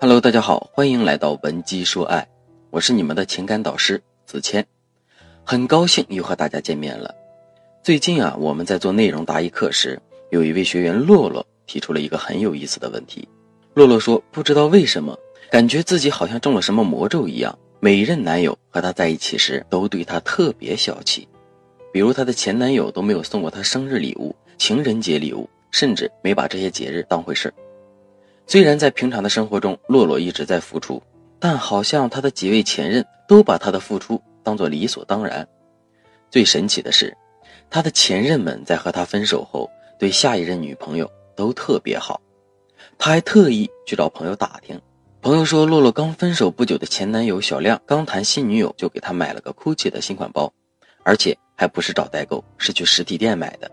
Hello，大家好，欢迎来到文姬说爱，我是你们的情感导师子谦，很高兴又和大家见面了。最近啊，我们在做内容答疑课时，有一位学员洛洛提出了一个很有意思的问题。洛洛说，不知道为什么，感觉自己好像中了什么魔咒一样，每一任男友和她在一起时都对她特别小气，比如她的前男友都没有送过她生日礼物、情人节礼物，甚至没把这些节日当回事儿。虽然在平常的生活中，洛洛一直在付出，但好像她的几位前任都把她的付出当做理所当然。最神奇的是，她的前任们在和她分手后，对下一任女朋友都特别好。她还特意去找朋友打听，朋友说，洛洛刚分手不久的前男友小亮刚谈新女友就给她买了个 GUCCI 的新款包，而且还不是找代购，是去实体店买的。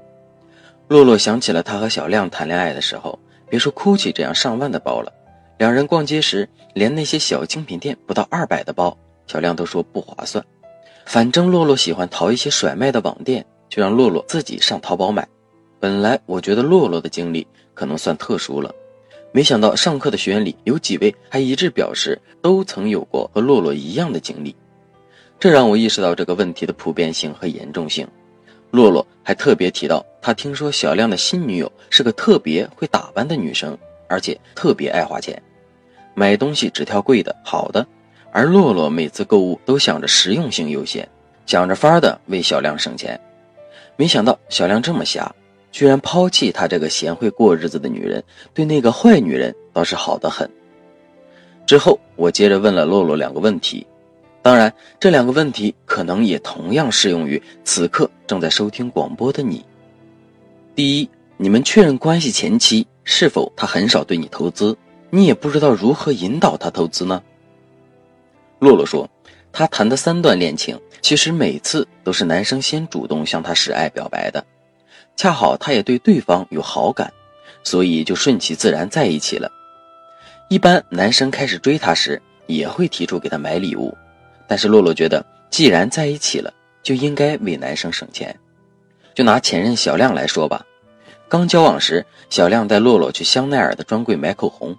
洛洛想起了她和小亮谈恋爱的时候。别说 GUCCI 这样上万的包了，两人逛街时，连那些小精品店不到二百的包，小亮都说不划算。反正洛洛喜欢淘一些甩卖的网店，就让洛洛自己上淘宝买。本来我觉得洛洛的经历可能算特殊了，没想到上课的学员里有几位还一致表示都曾有过和洛洛一样的经历，这让我意识到这个问题的普遍性和严重性。洛洛还特别提到，他听说小亮的新女友是个特别会打扮的女生，而且特别爱花钱，买东西只挑贵的、好的。而洛洛每次购物都想着实用性优先，想着法儿的为小亮省钱。没想到小亮这么瞎，居然抛弃他这个贤惠过日子的女人，对那个坏女人倒是好的很。之后，我接着问了洛洛两个问题。当然，这两个问题可能也同样适用于此刻正在收听广播的你。第一，你们确认关系前期是否他很少对你投资，你也不知道如何引导他投资呢？洛洛说，他谈的三段恋情，其实每次都是男生先主动向他示爱表白的，恰好他也对对方有好感，所以就顺其自然在一起了。一般男生开始追她时，也会提出给她买礼物。但是洛洛觉得，既然在一起了，就应该为男生省钱。就拿前任小亮来说吧，刚交往时，小亮带洛洛去香奈儿的专柜买口红，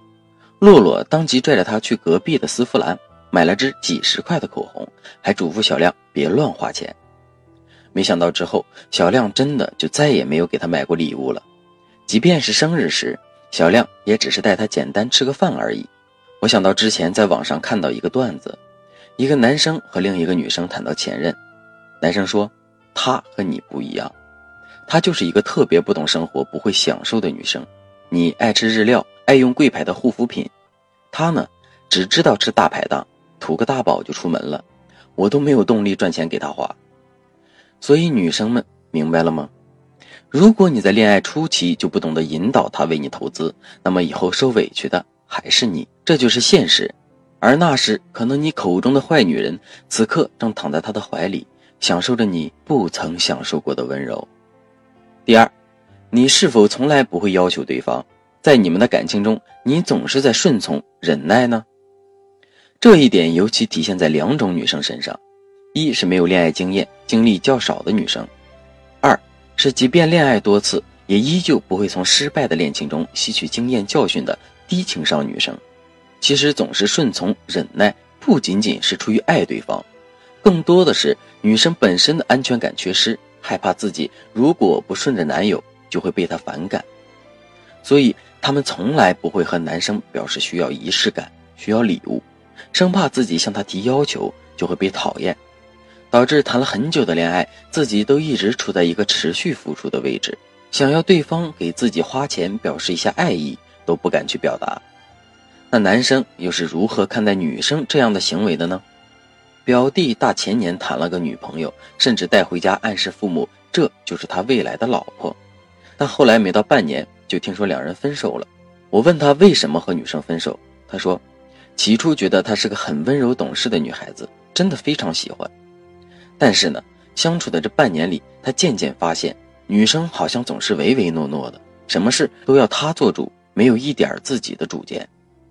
洛洛当即拽着他去隔壁的丝芙兰买了支几十块的口红，还嘱咐小亮别乱花钱。没想到之后，小亮真的就再也没有给他买过礼物了，即便是生日时，小亮也只是带他简单吃个饭而已。我想到之前在网上看到一个段子。一个男生和另一个女生谈到前任，男生说：“他和你不一样，她就是一个特别不懂生活、不会享受的女生。你爱吃日料，爱用贵牌的护肤品，她呢，只知道吃大排档，图个大饱就出门了。我都没有动力赚钱给她花。所以女生们明白了吗？如果你在恋爱初期就不懂得引导他为你投资，那么以后受委屈的还是你，这就是现实。”而那时，可能你口中的坏女人，此刻正躺在他的怀里，享受着你不曾享受过的温柔。第二，你是否从来不会要求对方，在你们的感情中，你总是在顺从忍耐呢？这一点尤其体现在两种女生身上：一是没有恋爱经验、经历较少的女生；二是即便恋爱多次，也依旧不会从失败的恋情中吸取经验教训的低情商女生。其实总是顺从忍耐，不仅仅是出于爱对方，更多的是女生本身的安全感缺失，害怕自己如果不顺着男友就会被他反感，所以他们从来不会和男生表示需要仪式感、需要礼物，生怕自己向他提要求就会被讨厌，导致谈了很久的恋爱，自己都一直处在一个持续付出的位置，想要对方给自己花钱表示一下爱意都不敢去表达。那男生又是如何看待女生这样的行为的呢？表弟大前年谈了个女朋友，甚至带回家暗示父母这就是他未来的老婆。但后来没到半年，就听说两人分手了。我问他为什么和女生分手，他说，起初觉得她是个很温柔懂事的女孩子，真的非常喜欢。但是呢，相处的这半年里，他渐渐发现女生好像总是唯唯诺诺的，什么事都要他做主，没有一点自己的主见。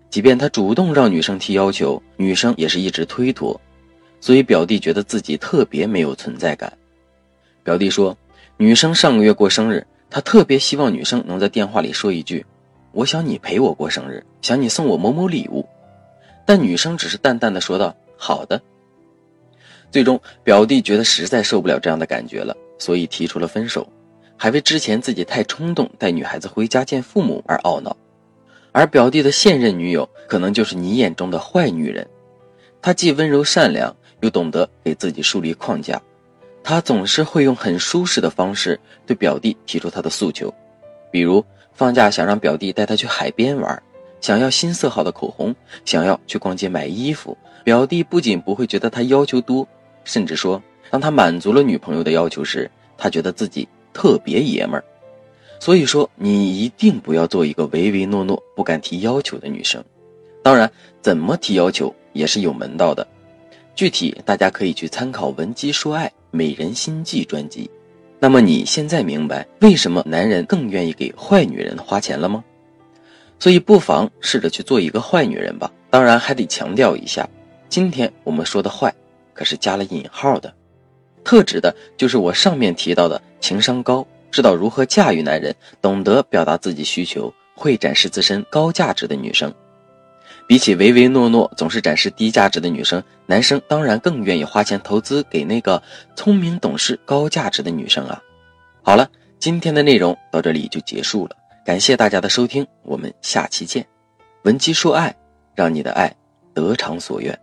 即便他主动让女生提要求，女生也是一直推脱，所以表弟觉得自己特别没有存在感。表弟说，女生上个月过生日，他特别希望女生能在电话里说一句：“我想你陪我过生日，想你送我某某礼物。”但女生只是淡淡的说道：“好的。”最终，表弟觉得实在受不了这样的感觉了，所以提出了分手，还为之前自己太冲动带女孩子回家见父母而懊恼。而表弟的现任女友可能就是你眼中的坏女人，他既温柔善良，又懂得给自己树立框架。他总是会用很舒适的方式对表弟提出他的诉求，比如放假想让表弟带他去海边玩，想要新色号的口红，想要去逛街买衣服。表弟不仅不会觉得他要求多，甚至说，当他满足了女朋友的要求时，他觉得自己特别爷们儿。所以说，你一定不要做一个唯唯诺诺、不敢提要求的女生。当然，怎么提要求也是有门道的。具体大家可以去参考《闻鸡说爱美人心计》专辑。那么你现在明白为什么男人更愿意给坏女人花钱了吗？所以不妨试着去做一个坏女人吧。当然还得强调一下，今天我们说的坏，可是加了引号的，特指的就是我上面提到的情商高。知道如何驾驭男人，懂得表达自己需求，会展示自身高价值的女生，比起唯唯诺诺、总是展示低价值的女生，男生当然更愿意花钱投资给那个聪明懂事、高价值的女生啊！好了，今天的内容到这里就结束了，感谢大家的收听，我们下期见。文姬说爱，让你的爱得偿所愿。